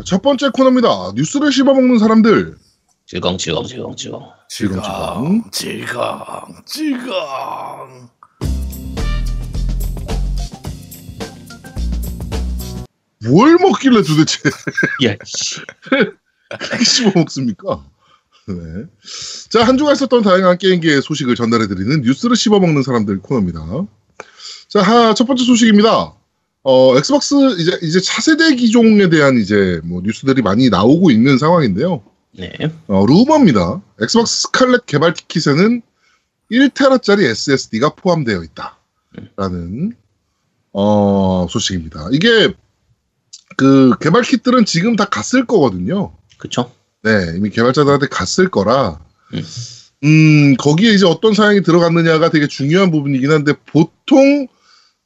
자, 첫 번째 코너입니다. 뉴스를 씹어먹는 사람들. 질겅 질겅 질겅 질겅 지금 지강, 지강. 뭘 먹길래 도대체 야 씨. 그렇게 씹어 먹습니까? 네. 자, 한 주가 있었던 다양한 게임계의 소식을 전달해드리는 뉴스를 씹어먹는 사람들 코너입니다. 자, 하, 첫 번째 소식입니다. 어, 엑스박스 이제 이제 차세대 기종에 대한 이제 뭐 뉴스들이 많이 나오고 있는 상황인데요. 네. 어, 루머입니다. 엑스박스 스칼렛 개발 티켓에는 1테라짜리 SSD가 포함되어 있다라는 어, 소식입니다. 이게 그 개발 kit들은 지금 다 갔을 거거든요. 그쵸? 네, 이미 개발자들한테 갔을 거라, 음. 음, 거기에 이제 어떤 사양이 들어갔느냐가 되게 중요한 부분이긴 한데, 보통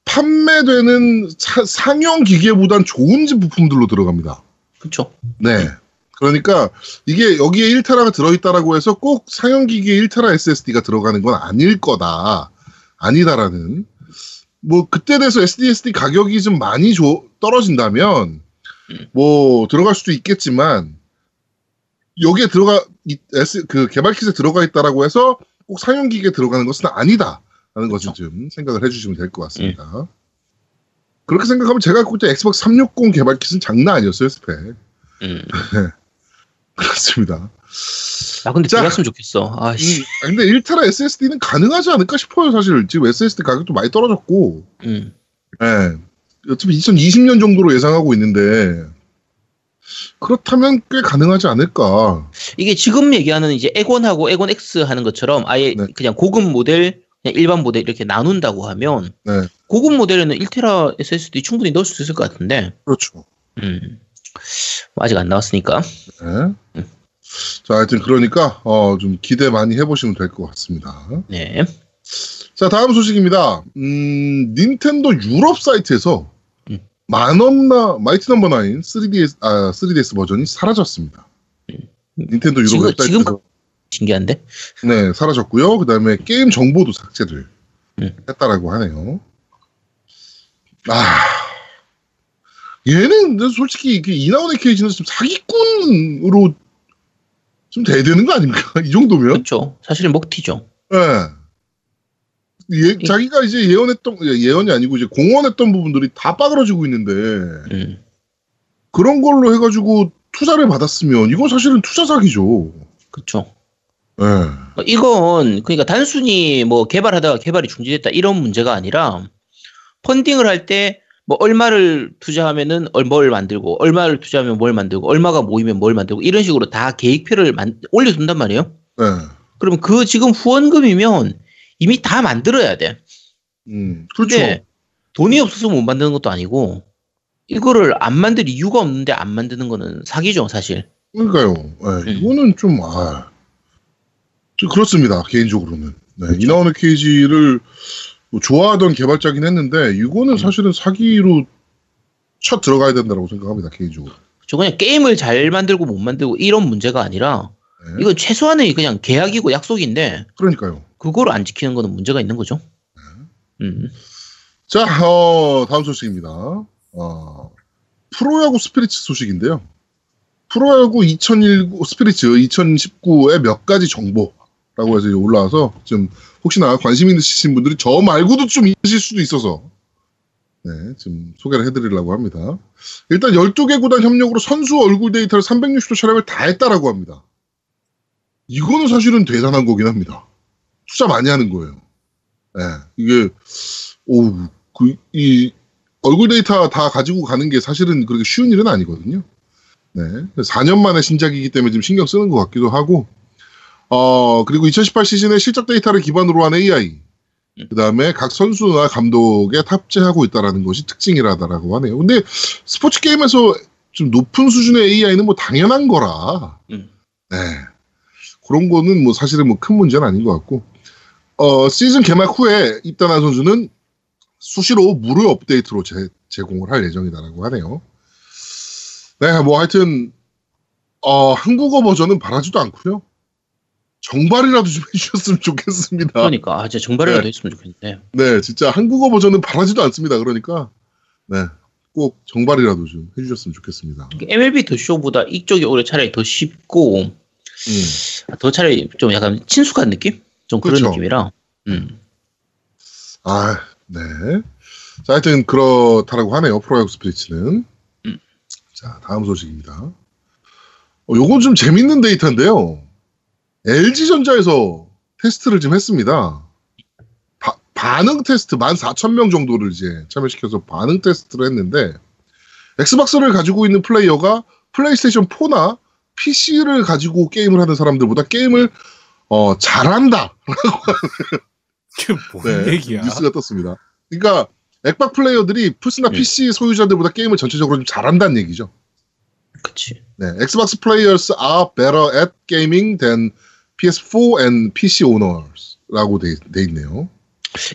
판매되는 사- 상용 기계보단 좋은 집 부품들로 들어갑니다. 그쵸? 네. 그러니까 이게 여기에 1테라가 들어있다라고 해서 꼭 상용 기기에 1테라 SSD가 들어가는 건 아닐 거다. 아니다라는. 뭐 그때 돼서 SDSD 가격이 좀 많이 조- 떨어진다면 음. 뭐 들어갈 수도 있겠지만 여기에 들어가 이- S 그 개발 킷에 들어가 있다라고 해서 꼭 상용 기기에 들어가는 것은 아니다 라는 것을 그쵸. 좀 생각을 해주시면 될 것 같습니다. 그렇게 생각하면 제가 있던 엑스박스 360 개발 킷은 장난 아니었어요 스펙. 음. 그렇습니다. 아 근데 자. 들어갔으면 좋겠어. 아씨. 음, 아, 근데 1테라 SSD는 가능하지 않을까 싶어요, 사실. 지금 SSD 가격도 많이 떨어졌고, 음. 예. 어차피 2020년 정도로 예상하고 있는데, 그렇다면 꽤 가능하지 않을까. 이게 지금 얘기하는 이제 엑원하고 엑원 X 하는 것처럼 아예 네. 그냥 고급 모델, 일반 모델 이렇게 나눈다고 하면 네. 고급 모델에는 1테라 SSD 충분히 넣을 수 있을 것 같은데. 그렇죠. 음. 뭐 아직 안 나왔으니까. 예. 자, 하여튼 그러니까, 어, 좀 기대 많이 해보시면 될 것 같습니다. 네. 자, 다음 소식입니다. 음, 닌텐도 유럽 사이트에서 음. 만원나, Mighty Number Nine 3DS, 아, 3DS 버전이 사라졌습니다. 닌텐도 유럽 지금 지금 신기한데. 네, 사라졌고요. 그 다음에 게임 정보도 삭제를 음. 했다라고 하네요. 아, 얘는 솔직히 그 이나온의 케이지는 좀 사기꾼으로 좀 돼야 되는 거 아닙니까? 이 정도면? 그렇죠. 사실은 먹튀죠. 예. 예, 자기가 이제 예언했던, 예, 예언이 아니고 이제 공언했던 부분들이 다 빠그러지고 있는데, 음. 그런 걸로 해가지고 투자를 받았으면, 이건 사실은 투자 사기죠. 그렇죠. 예. 어, 이건 그러니까 단순히 뭐 개발하다가 개발이 중지됐다 이런 문제가 아니라 펀딩을 할 때 뭐 얼마를 투자하면은 뭘 만들고 얼마를 투자하면 뭘 만들고 얼마가 모이면 뭘 만들고 이런 식으로 다 계획표를 만, 올려둔단 말이에요. 예. 그러면 그 지금 후원금이면 이미 다 만들어야 돼. 음, 그렇죠. 근데 돈이 없어서 못 만드는 것도 아니고 이거를 안 만들 이유가 없는데 안 만드는 거는 사기죠 사실. 그러니까요. 예, 음. 이거는 좀, 아, 좀 그렇습니다. 개인적으로는. 네, 이나온의 케이지를 뭐 좋아하던 개발자긴 했는데, 음. 이거는 사실은 사기로 쳐 들어가야 된다고 생각합니다. 개인적으로. 저 그냥 게임을 잘 만들고 못 만들고 이런 문제가 아니라 네. 이건 최소한의 그냥 계약이고 약속인데 그러니까요. 그거를 안 지키는 거는 문제가 있는 거죠. 음. 자, 어, 다음 소식입니다. 어, 프로야구 스피리츠 소식인데요. 프로야구 2019 스피리츠 2019의 몇 가지 정보 라고 해서 올라와서 좀 혹시나 관심 있으신 분들이 저 말고도 좀 있으실 수도 있어서 네, 지금 소개를 해드리려고 합니다. 일단 12개 구단 협력으로 선수 얼굴 데이터를 360도 촬영을 다 했다라고 합니다. 이거는 사실은 대단한 거긴 합니다. 투자 많이 하는 거예요. 네, 이게 오, 그, 이, 얼굴 데이터 다 가지고 가는 게 사실은 그렇게 쉬운 일은 아니거든요. 네. 4년 만에 신작이기 때문에 좀 신경 쓰는 것 같기도 하고, 어, 그리고 2018 시즌의 실적 데이터를 기반으로 한 AI, 그 다음에 각 선수나 감독에 탑재하고 있다라는 것이 특징이라다라고 하네요. 근데 스포츠 게임에서 좀 높은 수준의 AI는 뭐 당연한 거라, 음. 네. 그런 거는 뭐 사실은 뭐 큰 문제는 아닌 것 같고, 어, 시즌 개막 후에 입단한 선수는 수시로 무료 업데이트로 제, 제공을 할 예정이다라고 하네요. 네, 뭐 하여튼 어, 한국어 버전은 바라지도 않고요. 정발이라도 좀 해주셨으면 좋겠습니다. 그러니까 아, 진짜 정발이라도 네. 했으면 좋겠는데. 네, 진짜 한국어 버전은 바라지도 않습니다. 그러니까 네, 꼭 정발이라도 좀 해주셨으면 좋겠습니다. MLB 더 쇼보다 이쪽이 오히려 차라리 더 쉽고 음. 더 차라리 좀 약간 친숙한 느낌? 좀 그런 그쵸. 느낌이라. 음. 아, 네. 자, 하여튼 그렇다라고 하네요. 프로야구 스피릿은. 음. 자, 다음 소식입니다. 어, 요건 좀 재밌는 데이터인데요. LG전자에서 테스트를 좀 했습니다. 바- 반응 테스트 14,000명 정도를 이제 참여시켜서 반응 테스트를 했는데 엑스박스를 가지고 있는 플레이어가 플레이스테이션 4나 PC를 가지고 게임을 하는 사람들보다 게임을 어, 잘한다. 그게 뭔 네, 얘기야? 뉴스가 떴습니다. 그러니까 액박 플레이어들이 플스나 네. PC 소유자들보다 게임을 전체적으로 좀 잘한다는 얘기죠. 그치. 네, Xbox players are better at gaming than PS4 and PC owners라고 돼, 돼 있네요.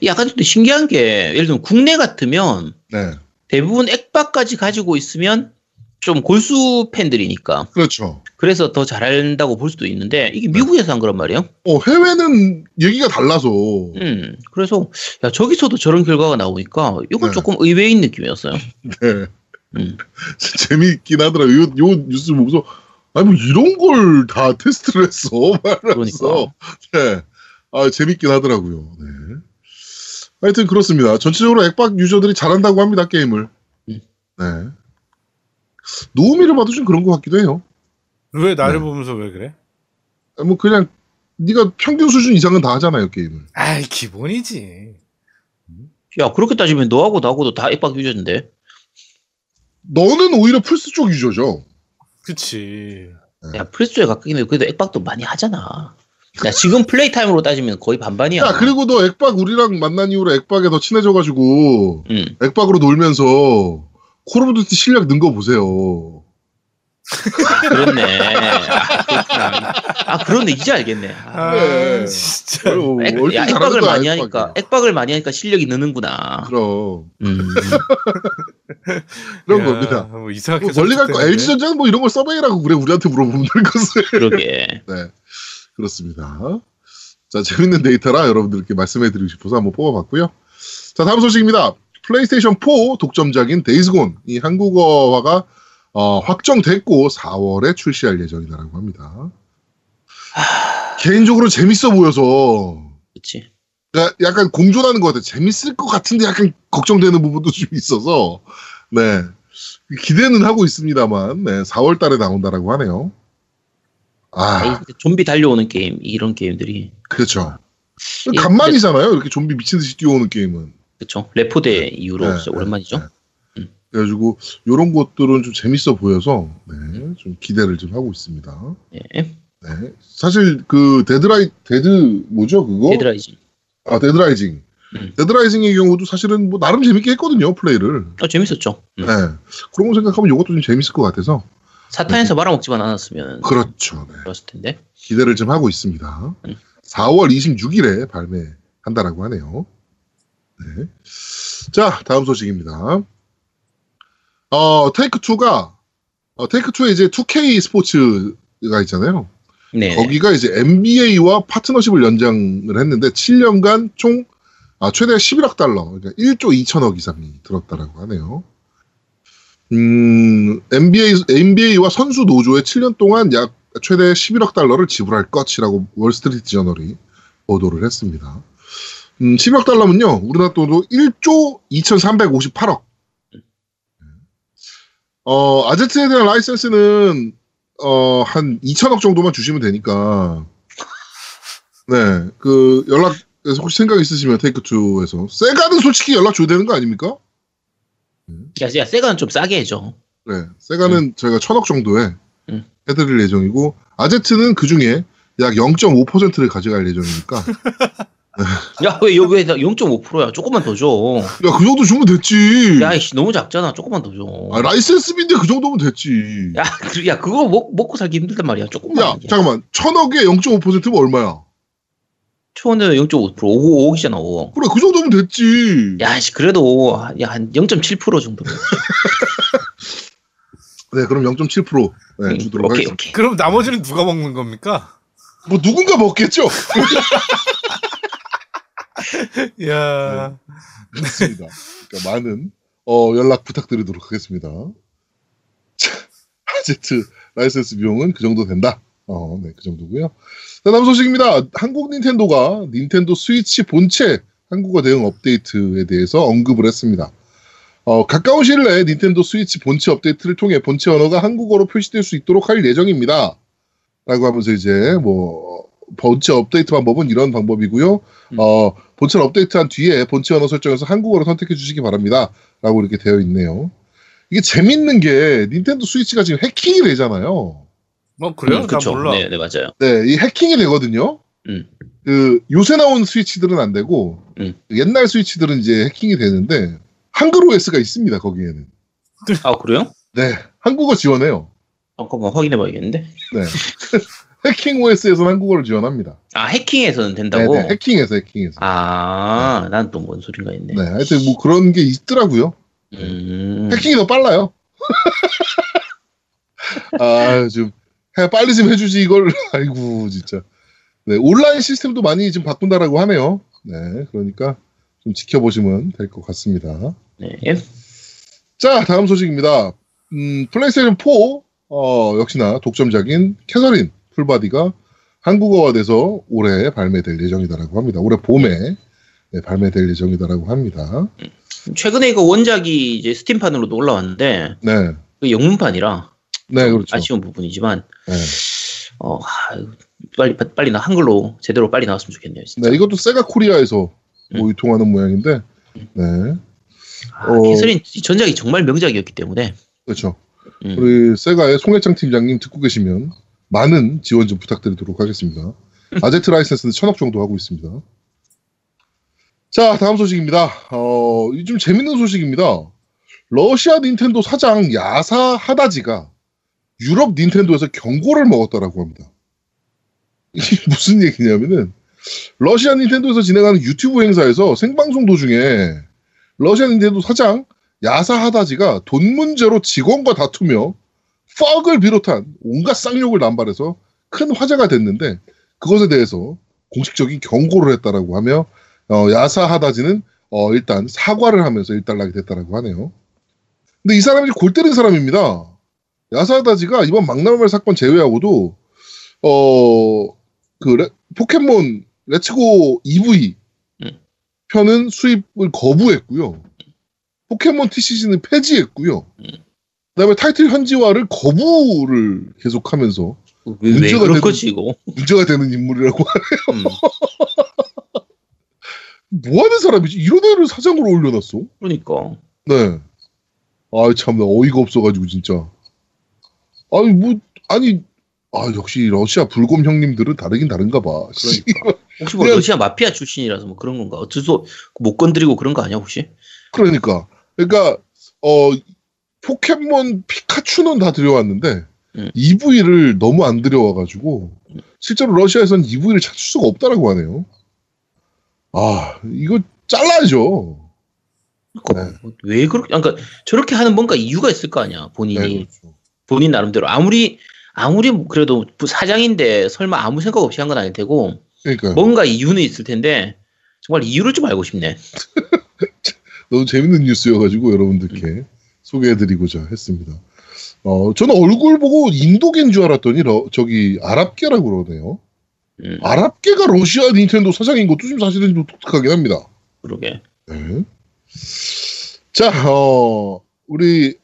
약간 좀 신기한 게 예를 들면 국내 같으면 네, 대부분 액박까지 가지고 있으면 좀 골수 팬들이니까 그렇죠. 그래서 더 잘한다고 볼 수도 있는데 이게 미국에서 한 거란 말이에요. 어, 해외는 얘기가 달라서 음, 그래서 야 저기서도 저런 결과가 나오니까 이건 네. 조금 의외인 느낌이었어요. 네, 음. 재미있긴 하더라고요. 요, 요 뉴스 보고서 아니 뭐 이런 걸 다 테스트를 했어 말하면서 그러니까 네. 아, 재밌긴 하더라고요. 네. 하여튼 그렇습니다. 전체적으로 액박 유저들이 잘한다고 합니다, 게임을. 음. 네. 노우미를 봐도 좀 그런 것 같기도 해요. 왜 나를 네. 보면서 왜 그래? 아, 뭐 그냥 네가 평균 수준 이상은 다 하잖아요, 게임을. 아이 기본이지. 야 그렇게 따지면 너하고 나하고도 다 액박 유저인데. 너는 오히려 플스 쪽 유저죠. 그치. 야 플스에 가까이면 그래도 액박도 많이 하잖아. 야 지금 play time으로 따지면 거의 반반이야. 야, 그리고 너 액박 우리랑 만난 이후로 액박에 더 친해져가지고 음. 액박으로 놀면서 Call of Duty 실력 는 거 보세요. 그렇네. 아. 아, 그런데 이제 알겠네. 아, 아 그래. 진짜. 액, 얼핏 야, 액박을 많이 액박이. 하니까, 액박을 많이 하니까 실력이 느는구나. 그럼 음. 그런 야, 겁니다. 뭐 이상하게 뭐 멀리 갈 거? LG 전자는 뭐 이런 걸 survey라고 그래 우리한테 물어보면 될 것을. 그러게. 네, 그렇습니다. 자, 재밌는 데이터라 여러분들께 말씀해드리고 싶어서 한번 뽑아봤고요. 자, 다음 소식입니다. 플레이스테이션 4 독점작인 Days Gone이 한국어화가 어, 확정됐고 4월에 출시할 예정이다라고 합니다. 개인적으로 재밌어 보여서 그치. 그러니까 약간 공존하는 것 같아요. 재밌을 것 같은데 약간 걱정되는 부분도 좀 있어서 네 기대는 하고 있습니다만 네, 4월 달에 나온다라고 하네요. 아 아이, 좀비 달려오는 게임, 이런 게임들이. 그렇죠. 예, 간만이잖아요. 이렇게 좀비 미친 듯이 뛰어오는 게임은. 그쵸. 레포데 이후로 네, 진짜 네, 오랜만이죠. 네. 음. 그래가지고 이런 것들은 좀 재밌어 보여서 네, 좀 기대를 좀 하고 있습니다. 예. 네, 사실 그 Dead Ri Dead 뭐죠 그거? Dead Rising. 아 Dead Rising. 음. Dead Rising의 경우도 사실은 뭐 나름 재밌게 했거든요 플레이를. 어, 재밌었죠. 음. 네. 그런 거 생각하면 이것도 좀 재밌을 것 같아서. 사탄에서 말아먹지만 않았으면 그렇죠. 네. 좋았을 텐데. 기대를 좀 하고 있습니다. 음. 4월 26일에 발매한다라고 하네요. 네. 자, 다음 소식입니다. 어, 테이크 2가 어, 테이크 2에 이제 2K 스포츠가 있잖아요. 네. 거기가 이제 NBA와 파트너십을 연장을 했는데 7년간 총 아, 최대 11억 달러, 그러니까 1조 2천억 이상이 들었다라고 하네요. 음, NBA, NBA와 선수 노조에 7년 동안 약 최대 11억 달러를 지불할 것이라고 월스트리트 저널이 보도를 했습니다. 음, 11억 달러면요, 우리나라 돈으로 1조 2,358억. 어, 아제트에 대한 라이센스는 어, 한 2천억 정도만 주시면 되니까. 네, 그 연락에서 혹시 생각 있으시면 테이크 2에서 세가는 솔직히 연락 줘야 되는 거 아닙니까? 야, 야, 세가는 좀 싸게 해줘. 네, 세가는 저희가 천억 정도에 음. 해드릴 예정이고 아제트는 그 중에 약 0.5%를 가져갈 예정이니까 야, 왜, 왜 0.5%야? 조금만 더 줘. 야 그 정도 주면 됐지. 야, 이씨, 너무 작잖아. 조금만 더 줘. 아, 라이센스비인데 그 정도면 됐지. 야, 그- 야, 그거 먹, 먹고 살기 힘들단 말이야. 조금만. 야, 잠깐만. 천억에 0.5%면 얼마야? 초원은 0.5%, 5, 5억이잖아, 5억. 그래, 그 정도면 됐지. 야, 씨, 그래도, 야, 한 0.7% 정도. 네, 그럼 0.7% 네, 주도록 오케이, 하겠습니다. 오케이. 그럼 나머지는 누가 먹는 겁니까? 뭐 누군가 먹겠죠? 야. 맞습니다. 그러니까 많은 어, 연락 부탁드리도록 하겠습니다. 자, 아제트 라이센스 비용은 그 정도 된다. 어, 네, 그 정도고요. 자, 다음 소식입니다. 한국 닌텐도가 닌텐도 스위치 본체 한국어 대응 업데이트에 대해서 언급을 했습니다. 어, 가까운 시일 내에 닌텐도 스위치 본체 업데이트를 통해 본체 언어가 한국어로 표시될 수 있도록 할 예정입니다. 라고 하면서 이제 뭐 본체 업데이트 방법은 이런 방법이고요. 음. 어, 본체를 업데이트한 뒤에 본체 언어 설정에서 한국어로 선택해 주시기 바랍니다. 라고 이렇게 되어 있네요. 이게 재밌는 게 닌텐도 스위치가 지금 해킹이 되잖아요. 뭐 그래요? 음, 난 그쵸. 몰라. 네, 네, 맞아요. 네, 이 해킹이 되거든요. 음. 그 요새 나온 스위치들은 안 되고 음. 옛날 스위치들은 이제 해킹이 되는데 한글 OS가 있습니다. 거기에는. 아, 그래요? 네, 한국어 지원해요. 잠깐만 확인해 봐야겠는데. 네. 해킹 OS에서는 한국어를 지원합니다. 아, 해킹에서는 네, 된다고? 네, 해킹에서 해킹에서. 아, 난 또 뭔 소린가 했네. 네, 하여튼 뭐 그런 게 있더라고요. 음. 해킹이 더 빨라요. 아, 좀 해, 빨리 좀 해주지 이걸. 아이고 진짜. 네, 온라인 시스템도 많이 좀 바꾼다라고 하네요. 네, 그러니까 좀 지켜보시면 될 것 같습니다. 네. 자, 다음 소식입니다. 음, 플레이스테이션 4 어, 역시나 독점작인 캐서린 풀바디가 한국어화돼서 올해 발매될 예정이다라고 합니다. 올해 봄에 네, 발매될 예정이다라고 합니다. 최근에 그 원작이 이제 스팀판으로도 올라왔는데 네, 그 영문판이라 네, 좀 그렇죠. 아쉬운 부분이지만 네. 어, 하, 빨리 빨리 나 한글로 제대로 빨리 나왔으면 좋겠네요. 진짜. 네, 이것도 세가 코리아에서 뭐 음. 유통하는 모양인데, 네, 아, 어. 캐서린 전작이 정말 명작이었기 때문에 그렇죠. 음. 우리 세가의 송혜창 팀장님 듣고 계시면 많은 지원 좀 부탁드리도록 하겠습니다. 아제트 라이센스는 천억 정도 하고 있습니다. 자, 다음 소식입니다. 어, 이좀 재밌는 소식입니다. 러시아 닌텐도 사장 야사 하다지가 유럽 닌텐도에서 경고를 먹었다라고 합니다. 이게 무슨 얘기냐면은 러시아 닌텐도에서 진행하는 유튜브 행사에서 생방송 도중에 러시아 닌텐도 사장 야사 하다지가 돈 문제로 직원과 다투며 퍽을 비롯한 온갖 쌍욕을 남발해서 큰 화제가 됐는데 그것에 대해서 공식적인 경고를 했다라고 하며 어, 야사 하다지는 어, 일단 사과를 하면서 일단락이 됐다라고 하네요. 근데 이 사람이 골 때린 사람입니다. 야사 하다지가 이번 막나말 사건 제외하고도 어, 그 레- 포켓몬 레츠고 EV 음. 편은 수입을 거부했고요. 포켓몬 TCG는 폐지했고요. 음. 그다음에 타이틀 현지화를 거부를 계속하면서 왜, 왜 문제가 그런 되는- 이거? 문제가 되는 인물이라고 음, 뭐 하는 사람이지? 이런 애를 사장으로 올려놨어? 그러니까 네. 아, 참나 어이가 없어가지고 진짜. 아니 뭐 아니 아 역시 러시아 불곰 형님들은 다르긴 다른가 봐. 그러니까. 혹시 뭐 그냥- 러시아 마피아 출신이라서 뭐 그런 건가? 어쩔 수못 건드리고 그런 거 아니야 혹시? 그러니까 그러니까 어 포켓몬 피카츄는 다 들여왔는데 음. EV를 너무 안 들여와가지고 실제로 러시아에서는 EV를 찾을 수가 없다라고 하네요. 아 이거 잘라야죠. 그러니까 뭐왜 그렇게? 그러니까 저렇게 하는 뭔가 이유가 있을 거 아니야 본인이 네, 그렇죠. 본인 나름대로 아무리 아무리 뭐 그래도 사장인데 설마 아무 생각 없이 한 건 아닐 테고 그러니까 뭔가 이유는 있을 텐데 정말 이유를 좀 알고 싶네. 너무 재밌는 뉴스여가지고 여러분들께 소개해드리고자 했습니다. 어 저는 얼굴 보고 인도계인 줄 알았더니 러- 저기 아랍계라고 그러네요. 음, 아랍계가 러시아 닌텐도 사장인 것도 좀 사실은 좀 독특하긴 합니다. 그러게. 네. 자, 어, 우리,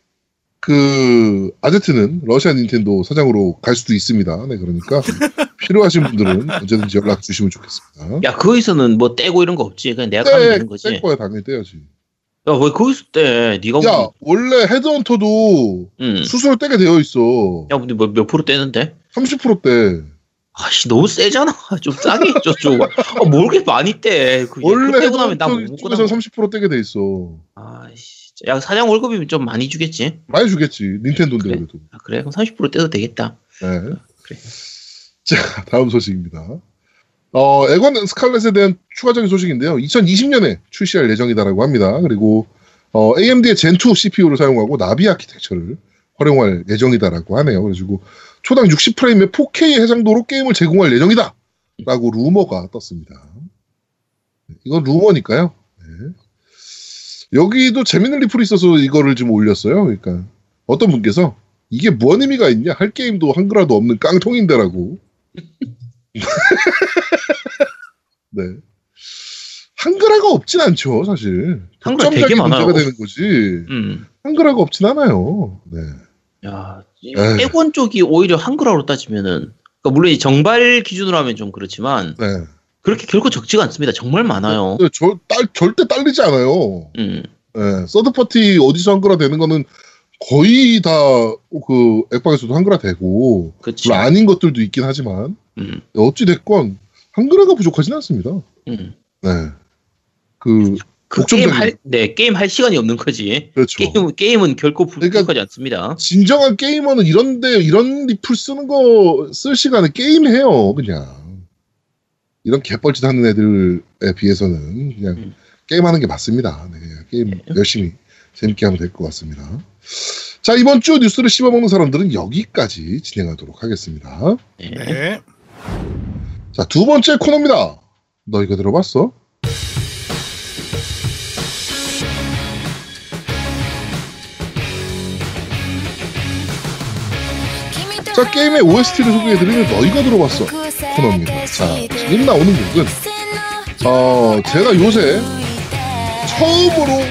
그, 아제트는 러시아 닌텐도 사장으로 갈 수도 있습니다. 네, 그러니까 필요하신 분들은 언제든지 연락 주시면 좋겠습니다. 야 거기서는 뭐 떼고 이런 거 없지. 그냥 내가 가면 떼, 되는 거지. 뗄 거야, 당연히 떼야지. 야 왜 거기서 떼? 네가 야, 뭐, 원래 헤드헌터도 응. 수수료 떼게 되어 있어. 야 근데 뭐몇 프로 떼는데? 30% 떼. 아씨 너무 세잖아. 좀 싸게 해줘 좀. 아, 뭘 그렇게 많이 떼? 그, 원래 떼고 나면 나못 나면. 30% 떼게 돼 있어. 아씨. 야 사장 월급이면 좀 많이 주겠지. 많이 주겠지. 닌텐도인데 그래. 그래도. 아, 그래 그럼 30% 떼도 되겠다. 네. 그래. 자, 다음 소식입니다. 어, 엑원 스칼렛에 대한 추가적인 소식인데요. 2020년에 출시할 예정이다라고 합니다. 그리고 어, AMD의 젠2 CPU를 사용하고 나비 아키텍처를 활용할 예정이다라고 하네요. 그래가지고 초당 60프레임의 4K 해상도로 게임을 제공할 예정이다. 라고 루머가 떴습니다. 이건 루머니까요. 네. 여기도 재밌는 리플이 있어서 이거를 좀 올렸어요. 그러니까 어떤 분께서 이게 뭔 의미가 있냐? 할 게임도 한글화도 없는 깡통인데라고. 네. 한글화가 없진 않죠, 사실. 한글화 되게 많아요. 문제가 되는 거지. 음. 한글화가 없진 않아요. 네. 야, 이 에휴. 액원 쪽이 오히려 한글화로 따지면은 그러니까 물론 이 정발 기준으로 하면 좀 그렇지만 네. 그렇게 결코 적지가 않습니다. 정말 많아요. 근데 저, 딸, 절대 딸리지 않아요. 음. 네. 서드파티 어디서 한글화 되는 거는 거의 다 그 액방에서도 한글화 되고 아닌 것들도 있긴 하지만 음. 어찌 됐건 한글화가 부족하진 않습니다. 음. 네. 그 그 게임 할, 네, 게임 할 시간이 없는 거지. 그렇죠. 게임, 게임은 결코 부- 그러니까- 부족하지 않습니다. 진정한 게이머는 이런데 이런 리플 쓰는 거 쓸 시간에 게임 해요 그냥 이런 개뻘짓 하는 애들에 비해서는 그냥 음. 게임하는 게 맞습니다. 네, 게임 네. 열심히 재밌게 하면 될 것 같습니다. 자 이번 주 뉴스를 씹어먹는 사람들은 여기까지 진행하도록 하겠습니다. 네. 네. 자 두 번째 코너입니다. 너 이거 들어봤어? 자 게임의 OST를 소개해드리는 너희가 들어봤어 코너입니다. 자 지금 나오는 곡은 어 제가 요새 처음으로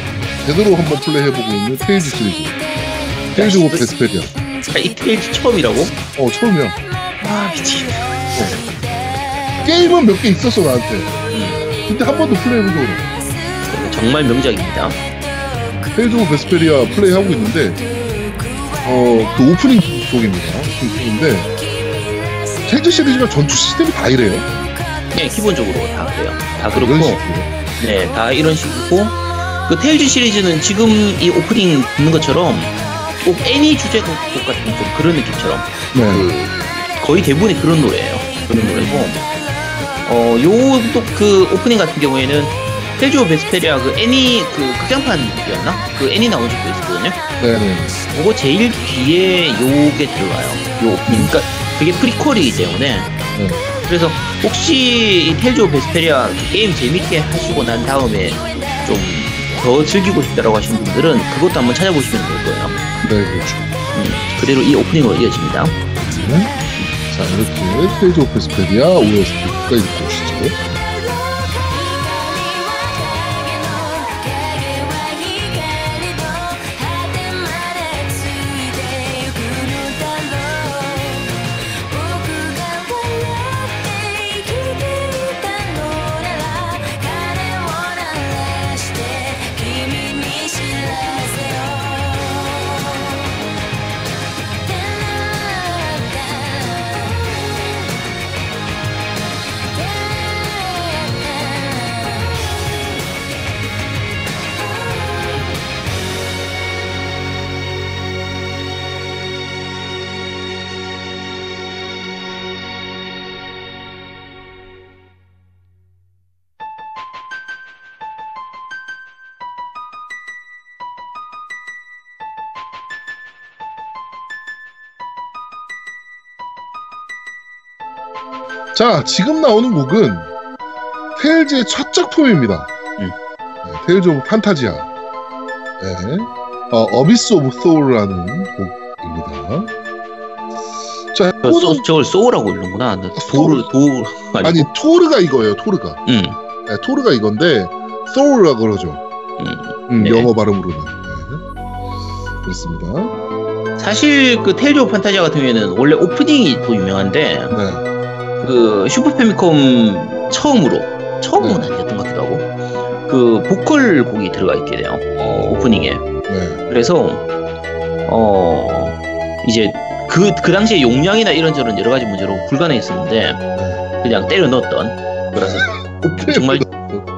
제대로 한번 플레이해보고 있는 테일즈 시리즈 테일즈 오브 베스페리아 자, 이 테일즈 처음이라고? 어 처음이야 아, 미치겠다. 게임은 몇 개 있었어 나한테. 음, 근데 한 번도 플레이해본 적 없어 정말 명작입니다. 오브 베스페리아 플레이하고 있는데 어 그 오프닝 곡입니다. 오프닝 곡인데 테일즈 시리즈가 전투 시스템이 다 이래요. 네, 기본적으로 다 그래요. 다 그렇고, 네, 다 이런 식이고, 그 테일즈 시리즈는 지금 이 오프닝 듣는 것처럼 꼭 애니 주제곡 같은 좀 그런 느낌처럼. 네. 그 거의 대부분이 그런 노래예요. 그런 노래고 어 요도 그 오프닝 같은 경우에는 오브 베스페리아 그 애니 그 극장판이었나? 그 애니 나온 적도 있었거든요. 네네 그거 제일 뒤에 요게 들어가요. 요 오프닝. 그러니까 그게 프리퀄이기 때문에 네. 그래서 혹시 이 오브 베스페리아 그 게임 재밌게 하시고 난 다음에 좀 더 즐기고 싶다라고 하시는 분들은 그것도 한번 찾아보시면 될 거예요. 네 그렇죠 음, 그대로 이 오프닝으로 이어집니다. 네. 자 이렇게 오브 베스페리아 OST까지 듣고 오시죠 자, 지금 나오는 곡은 테일즈의 첫 작품입니다. 음. 네, 테일즈 오브 판타지아. 네. 어, 어비스 오브 소울이라는 곡입니다. 자, 저, 소, 저걸 소우라고 읽는구나. 도르, 도우, 아니, 아니, 토르가 이거예요, 토르가. 음, 네, 토르가 이건데, 소울이라고 그러죠. 음. 음, 네. 영어 발음으로는. 네. 그렇습니다. 사실 그 테일즈 오브 판타지아 같은 경우에는 원래 오프닝이 더 유명한데 네. 그 슈퍼 패미컴 처음으로 처음은 아니었던 것 같기도 하고 그 보컬 곡이 들어가 있게 돼요 어, 오프닝에 네. 그래서 어 이제 그 그 당시에 용량이나 이런저런 여러 가지 문제로 불가능했었는데 그냥 때려 넣었던 그래서 오- 정말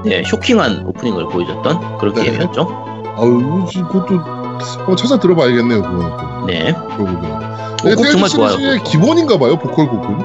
네, 쇼킹한 오프닝을 보여줬던 그런 네. 게임이었죠. 아유, 그것도 한번 찾아 들어봐야겠네요, 그거는 또. 네. 그러고 어, 네, 정말 좋아요. 시리즈의. 기본인가 봐요, 보컬 곡은.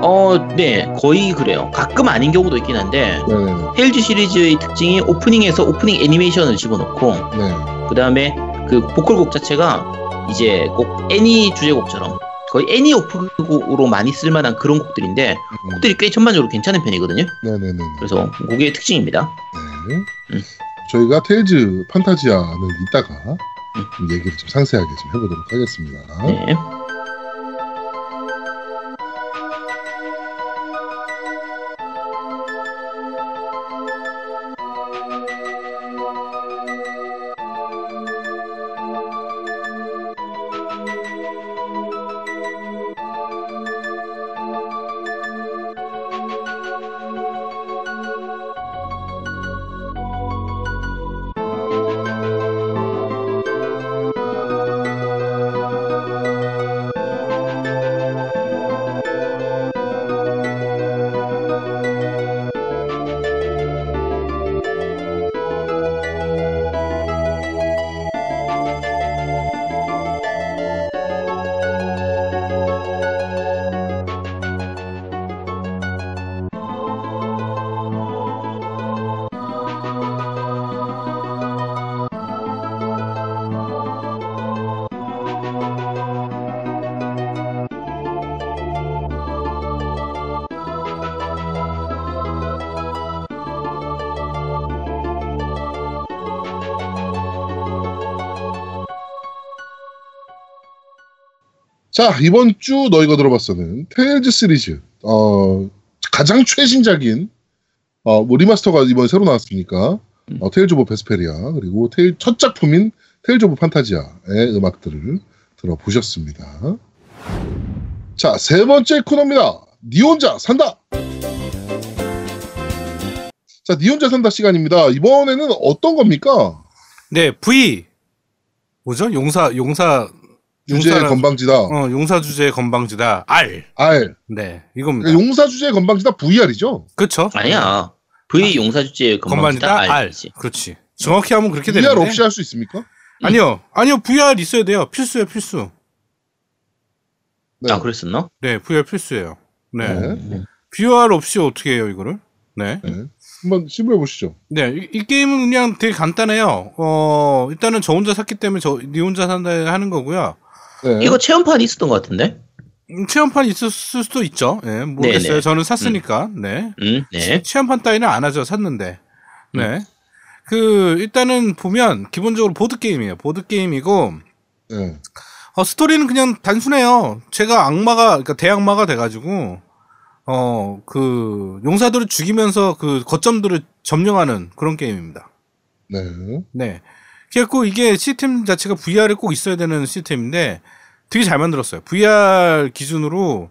어, 네, 거의 그래요. 가끔 아닌 경우도 있긴 한데 네네. 테일즈 시리즈의 특징이 오프닝에서 오프닝 애니메이션을 집어넣고 네. 그 다음에 그 보컬곡 자체가 이제 꼭 애니 주제곡처럼 거의 애니 오프곡으로 많이 쓸만한 그런 곡들인데 음, 곡들이 꽤 전반적으로 괜찮은 편이거든요. 네네네. 그래서 곡의 특징입니다. 네. 음. 저희가 테일즈 판타지아는 이따가 좀 얘기를 좀 상세하게 좀 해보도록 하겠습니다. 네. 자, 이번 주 너희가 들어봤어는 테일즈 시리즈. 어, 가장 최신작인, 어, 뭐 리마스터가 이번에 새로 나왔으니까, 어, 테일즈 오브 베스페리아, 그리고 테일, 첫 작품인 테일즈 오브 판타지아의 음악들을 들어보셨습니다. 자, 세 번째 코너입니다. 니 혼자 산다! 자, 니 혼자 산다 시간입니다. 이번에는 어떤 겁니까? 네, V. 뭐죠? 용사, 용사, 주제의 건방지다. 어, 용사 주제의 건방지다. R. R. 네, 이겁니다. 그러니까 용사 주제의 건방지다 VR이죠? 그쵸? 아니야. V 용사 주제 건방지다 건방지다 R. R이지. 그렇지. 정확히 하면 그렇게 VR 되는데. 없이 할 수 있습니까? 아니요. 아니요. VR 있어야 돼요. 필수예요, 필수. 네. 아 그랬었나? 네, VR 필수예요. 네. 네. 음. VR 없이 어떻게 해요, 이거를? 네. 네. 한번 시도해 보시죠. 네, 이, 이 게임은 그냥 되게 간단해요. 어, 일단은 저 혼자 샀기 때문에 저, 니 혼자 산다 하는 거고요. 네. 이거 체험판 있었던 것 같은데? 음, 체험판 있었을 수도 있죠. 예, 모르겠어요. 네네. 저는 샀으니까. 네. 음, 네. 체험판 따위는 안 하죠. 샀는데. 네. 그, 일단은 보면, 기본적으로 보드 게임이에요. 보드 게임이고, 네. 어, 스토리는 그냥 단순해요. 제가 악마가, 그러니까 대악마가 돼가지고, 어, 그, 용사들을 죽이면서 그 거점들을 점령하는 그런 게임입니다. 네. 네. 그래갖고 이게 시스템 자체가 VR에 꼭 있어야 되는 시스템인데 되게 잘 만들었어요. VR 기준으로,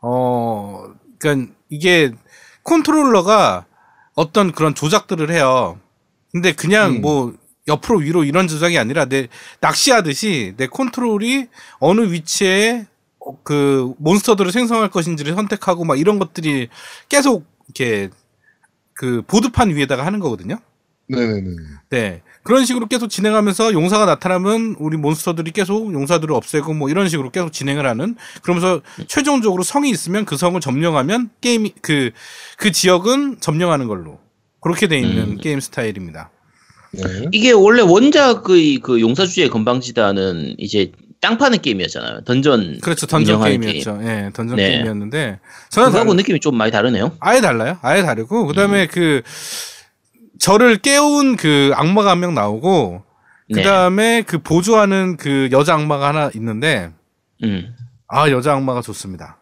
어, 그니까 이게 컨트롤러가 어떤 그런 조작들을 해요. 근데 그냥 음. 뭐 옆으로 위로 이런 조작이 아니라 내 낚시하듯이 내 컨트롤이 어느 위치에 어, 그 몬스터들을 생성할 것인지를 선택하고 막 이런 것들이 계속 이렇게 그 보드판 위에다가 하는 거거든요. 네네네. 네. 그런 식으로 계속 진행하면서 용사가 나타나면 우리 몬스터들이 계속 용사들을 없애고 뭐 이런 식으로 계속 진행을 하는 그러면서 최종적으로 성이 있으면 그 성을 점령하면 게임이 그, 그 지역은 점령하는 걸로 그렇게 돼 있는 음. 게임 스타일입니다. 네. 이게 원래 원작의 그 용사 주제 건방지다는 이제 땅 파는 게임이었잖아요. 던전. 그렇죠. 던전 게임이었죠. 예, 던전 네. 게임이었는데 저는 그거하고 달- 느낌이 좀 많이 다르네요. 아예 달라요. 아예 다르고 음. 그다음에 그 저를 깨운 그 악마가 한 명 나오고 네. 그다음에 그 보조하는 그 여자 악마가 하나 있는데 음. 아 여자 악마가 좋습니다.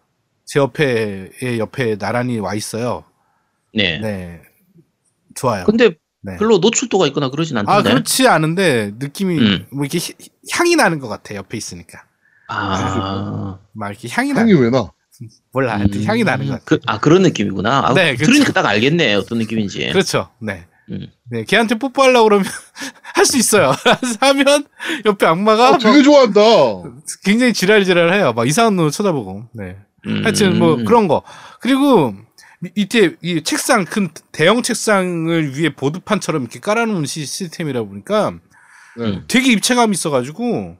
제 옆에 에 옆에 나란히 와 있어요. 네. 네, 좋아요. 근데 네. 별로 노출도가 있거나 그러진 않던데. 아 그렇지 않은데 느낌이 음. 뭐 이렇게 히- 향이 나는 것 같아 옆에 있으니까 아. 막 이렇게 향이 나 향이 왜 나? 몰라 하여튼 음. 향이 나는 것 같아. 그, 아, 그런 느낌이구나. 아, 네, 그렇죠. 들으니까 딱 알겠네. 어떤 느낌인지. 그렇죠. 네. 음. 네, 걔한테 뽀뽀하려고 그러면 할 수 있어요. 하면 옆에 악마가 아, 되게 좋아한다. 막 굉장히 지랄지랄해요. 막 이상한 눈으로 쳐다보고. 네. 음. 하여튼 뭐 그런 거. 그리고 이- 이때 이 책상 큰 대형 책상을 위에 보드판처럼 이렇게 깔아놓은 시, 시스템이라 보니까 네. 되게 입체감이 있어가지고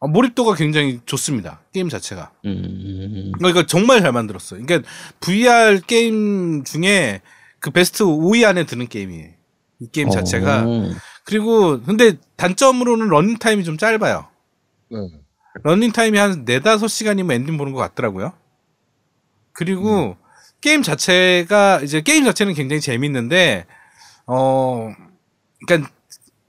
아, 몰입도가 굉장히 좋습니다. 게임 자체가. 음. 그러니까 정말 잘 만들었어요. 그러니까 VR 게임 중에 그 베스트 5위 안에 드는 게임이에요. 이 게임 자체가. 어. 그리고 근데 단점으로는 러닝 타임이 좀 짧아요. 네. 러닝 타임이 한 4, 5시간이면 엔딩 보는 것 같더라고요. 그리고 게임 자체가 이제 게임 자체는 굉장히 재밌는데 어 그러니까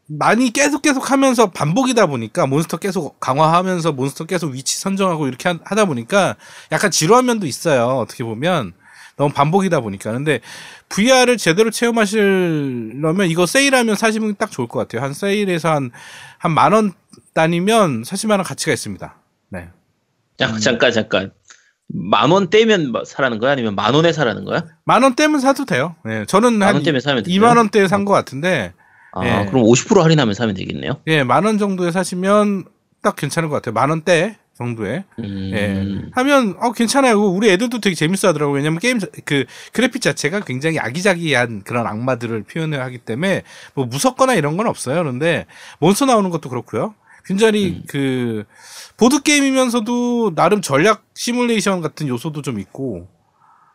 많이 계속 계속 하면서 반복이다 보니까 몬스터 계속 강화하면서 몬스터 계속 위치 선정하고 이렇게 하- 하다 보니까 약간 지루한 면도 있어요. 어떻게 보면 너무 반복이다 보니까. 근데 VR을 제대로 체험하시려면 이거 세일하면 사시면 딱 좋을 것 같아요. 한 세일에서 한 한 만 원 단위면 사실 만한 가치가 있습니다. 네. 잠- 잠깐 잠깐 만 원대면 뭐 사라는 거야 아니면 만 원에 사라는 거야? 만 원대면 사도 돼요. 네. 저는 만 원대면 사면 돼요? 2만 원대에 산 것 같은데 아 예. 그럼 50% 할인하면 사면 되겠네요. 예, 만 원 정도에 사시면 딱 괜찮은 것 같아요. 만 원대 정도에. 음, 예. 하면 어 괜찮아요. 우리 애들도 되게 재밌어 하더라고요. 왜냐면 게임 자- 그 그래픽 자체가 굉장히 아기자기한 그런 악마들을 표현을 하기 때문에 뭐 무섭거나 이런 건 없어요. 그런데 몬스터 나오는 것도 그렇고요. 굉장히 음. 그 보드 게임이면서도 나름 전략 시뮬레이션 같은 요소도 좀 있고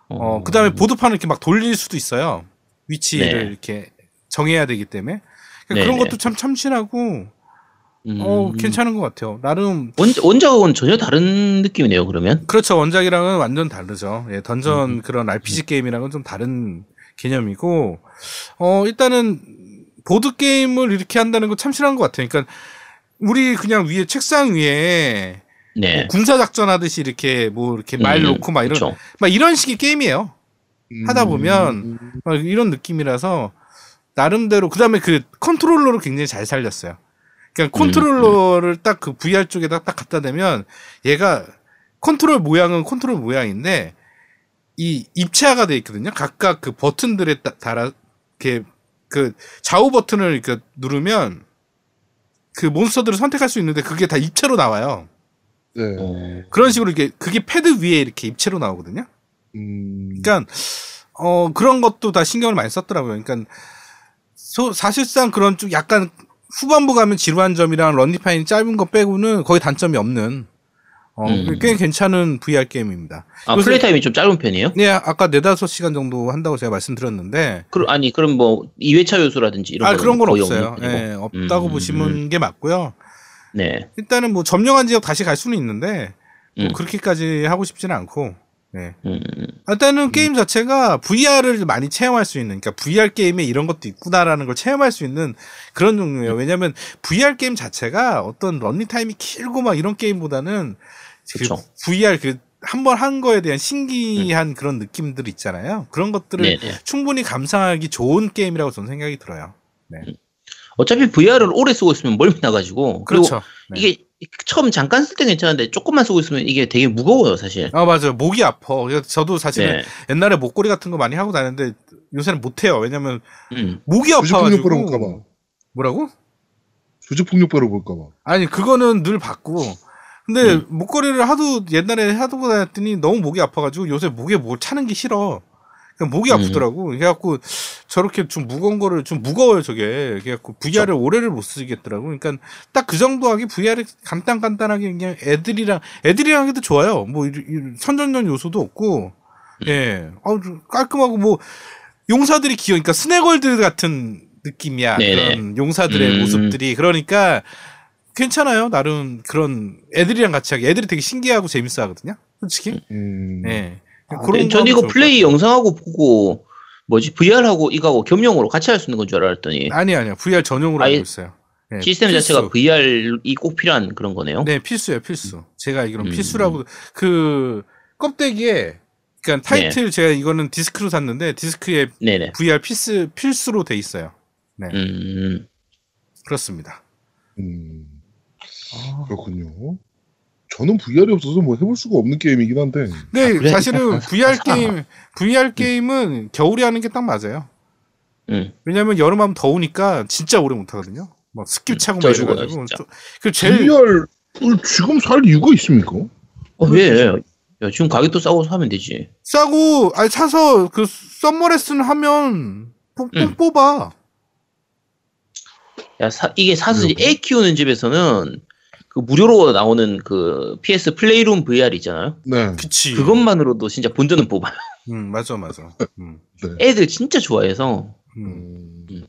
어 그다음에 보드판을 이렇게 막 돌릴 수도 있어요. 위치를 네. 이렇게 정해야 되기 때문에 그러니까 그런 네네. 것도 참 참신하고 음. 어 괜찮은 것 같아요. 나름 원, 원작하고는 전혀 다른 느낌이네요. 그러면 그렇죠. 원작이랑은 완전 다르죠. 예, 던전 음. 그런 RPG 게임이랑은 좀 다른 개념이고, 어, 일단은, 보드 게임을 이렇게 한다는 거 참신한 것 같아요. 그러니까, 우리 그냥 위에, 책상 위에, 네. 뭐 군사 작전 하듯이 이렇게, 뭐, 이렇게 말 음, 놓고 막 이런, 그쵸. 막 이런 식의 게임이에요. 하다 보면 음, 막 이런 느낌이라서, 나름대로, 그 다음에 그 컨트롤러를 굉장히 잘 살렸어요. 그러니까 컨트롤러를 딱그 VR 쪽에다 딱 갖다 대면 얘가 컨트롤 모양은 컨트롤 모양인데 이 입체화가 돼 있거든요. 각각 그 버튼들에 따, 따라 이렇게 그 좌우 버튼을 이렇게 누르면 그 몬스터들을 선택할 수 있는데 그게 다 입체로 나와요. 네. 어, 그런 식으로 이게 그게 패드 위에 이렇게 입체로 나오거든요. 음, 그러니까 어 그런 것도 다 신경을 많이 썼더라고요. 그러니까 소- 사실상 그런 좀 약간 후반부 가면 지루한 점이랑 런니파인이 짧은 거 빼고는 거의 단점이 없는 어, 음. 꽤 괜찮은 VR 게임입니다. 아 플레이 타임이 좀 짧은 편이에요? 네, 아까 네다섯 시간 정도 한다고 제가 말씀드렸는데 그 아니 그럼 뭐 2회차 요소라든지 이런 아 그런 건 없어요. 예, 없다고 음, 보시는 게 맞고요. 네. 일단은 뭐 점령한 지역 다시 갈 수는 있는데 뭐 음. 그렇게까지 하고 싶지는 않고 네. 음, 일단은 게임 자체가 VR을 많이 체험할 수 있는, 그러니까 VR 게임에 이런 것도 있구나라는 걸 체험할 수 있는 그런 종류예요. 왜냐하면 VR 게임 자체가 어떤 런닝 타임이 길고 막 이런 게임보다는 그 그쵸. VR 그 한번한 거에 대한 신기한 그런 느낌들 있잖아요. 그런 것들을 네네. 충분히 감상하기 좋은 게임이라고 저는 생각이 들어요. 어차피 VR을 오래 쓰고 있으면 멀미 나가지고 그리고 그렇죠. 네. 이게 처음 잠깐 쓸때 괜찮은데 조금만 쓰고 있으면 이게 되게 무거워요 사실. 아 맞아요. 목이 아파. 그래서 저도 사실은 네. 옛날에 목걸이 같은 거 많이 하고 다녔는데 요새는 못 해요. 왜냐면 음. 목이 아파가지고. 볼까 봐. 뭐라고? 조직폭력배로 볼까봐. 아니 그거는 늘 받고 근데 음. 목걸이를 하도 옛날에 하도 다녔더니 너무 목이 아파가지고 요새 목에 뭘 차는 게 싫어 그냥 목이 음. 아프더라고 그래갖고 저렇게 좀 무거운 거를 좀 무거워요 저게 그래갖고 VR을 오래를 못 쓰겠더라고 그러니까 딱 그 정도 하기 VR이 간단 간단하게 그냥 애들이랑 애들이랑 해도 좋아요 뭐 선정적 요소도 없고 음. 예 어, 깔끔하고 뭐 용사들이 귀여워 그러니까 스네걸드 같은 느낌이야 네네. 그런 용사들의 음. 모습들이 그러니까 괜찮아요. 나름 그런 애들이랑 같이 하기. 애들이 되게 신기하고 재밌어 하거든요. 솔직히. 음. 예. 아, 그런 전거 이거 플레이 것 영상하고 보고 뭐지 VR하고 이거하고 겸용으로 같이 할 수 있는 건 줄 알았더니. 아니 아니요. VR 전용으로 하고 있어요. 예, 시스템 필수. 자체가 VR이 꼭 필요한 그런 거네요. 네, 필수예요, 필수. 제가 알기로는 음. 필수라고 그 껍데기에 그러니까 타이틀 제가 이거는 디스크로 샀는데 디스크에 네네. VR 필수 필수로 돼 있어요. 네. 음. 그렇습니다. 음, 그렇군요. 저는 VR이 없어서 뭐 해볼 수가 없는 게임이긴 한데. 네, 아, 그래? 사실은 VR 게임 VR 게임은 겨울에 하는 게 딱 맞아요. 음. 왜냐면 여름하면 더우니까 진짜 오래 못 하거든요. 막 습기 차고 막 이래가지고. 그 제일 VR을 지금 살 이유가 있습니까? 어, 왜? 야, 지금 가격도 싸고 사면 되지. 싸고 아니 사서 그 Summer Lesson 하면 뽑, 음. 뽑아. 야, 사- 이게 사실? 애 키우는 집에서는 그 무료로 나오는 그 PS Playroom VR 있잖아요. 네. 그치. 그것만으로도 진짜 본전은 뽑아요. 음 맞아 맞아. 음. 네. 애들 진짜 좋아해서. 음. 음,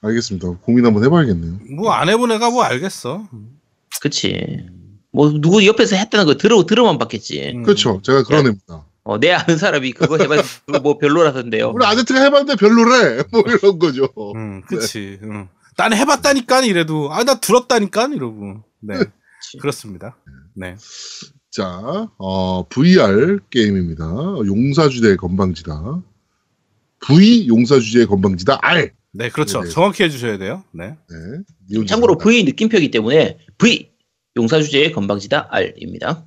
알겠습니다. 고민 한번 해봐야겠네요. 뭐 안 해본 애가 뭐 알겠어. 그치. 뭐 누구 옆에서 했다는 거 들어 들어만 봤겠지. 음. 그렇죠. 제가 그런 야. 애입니다. 어, 내 아는 사람이 그거 해봐서 뭐 별로라던데요. 우리 아제트가 해봤는데 별로래. 뭐 이런 거죠. 음, 그치. 응. 난 해봤다니까 이래도 아 나 들었다니까 이러고. 네. 그렇습니다. 네. 자, 어, VR 게임입니다. 용사주제의 건방지다. V 용사주제의 건방지다. R. 네, 그렇죠. 네. 정확히 해주셔야 돼요. 네. 네. 참고로. V 느낌표이기 때문에 V 용사 주제의 건방지다 R입니다.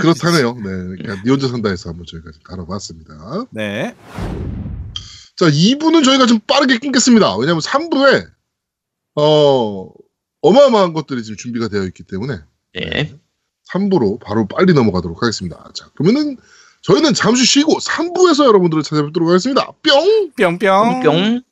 그렇다네요. 네. 그러니까 니 혼자 산다에서 한번 저희가 좀 다뤄봤습니다. 네. 자, 2부는 저희가 좀 빠르게 끊겠습니다. 왜냐면 3부에, 어, 어마어마한 것들이 지금 준비가 되어 있기 때문에 네. 3부로 바로 빨리 넘어가도록 하겠습니다. 자, 그러면은 저희는 잠시 쉬고 3부에서 여러분들을 찾아뵙도록 하겠습니다. 뿅! 뿅뿅. 뿅.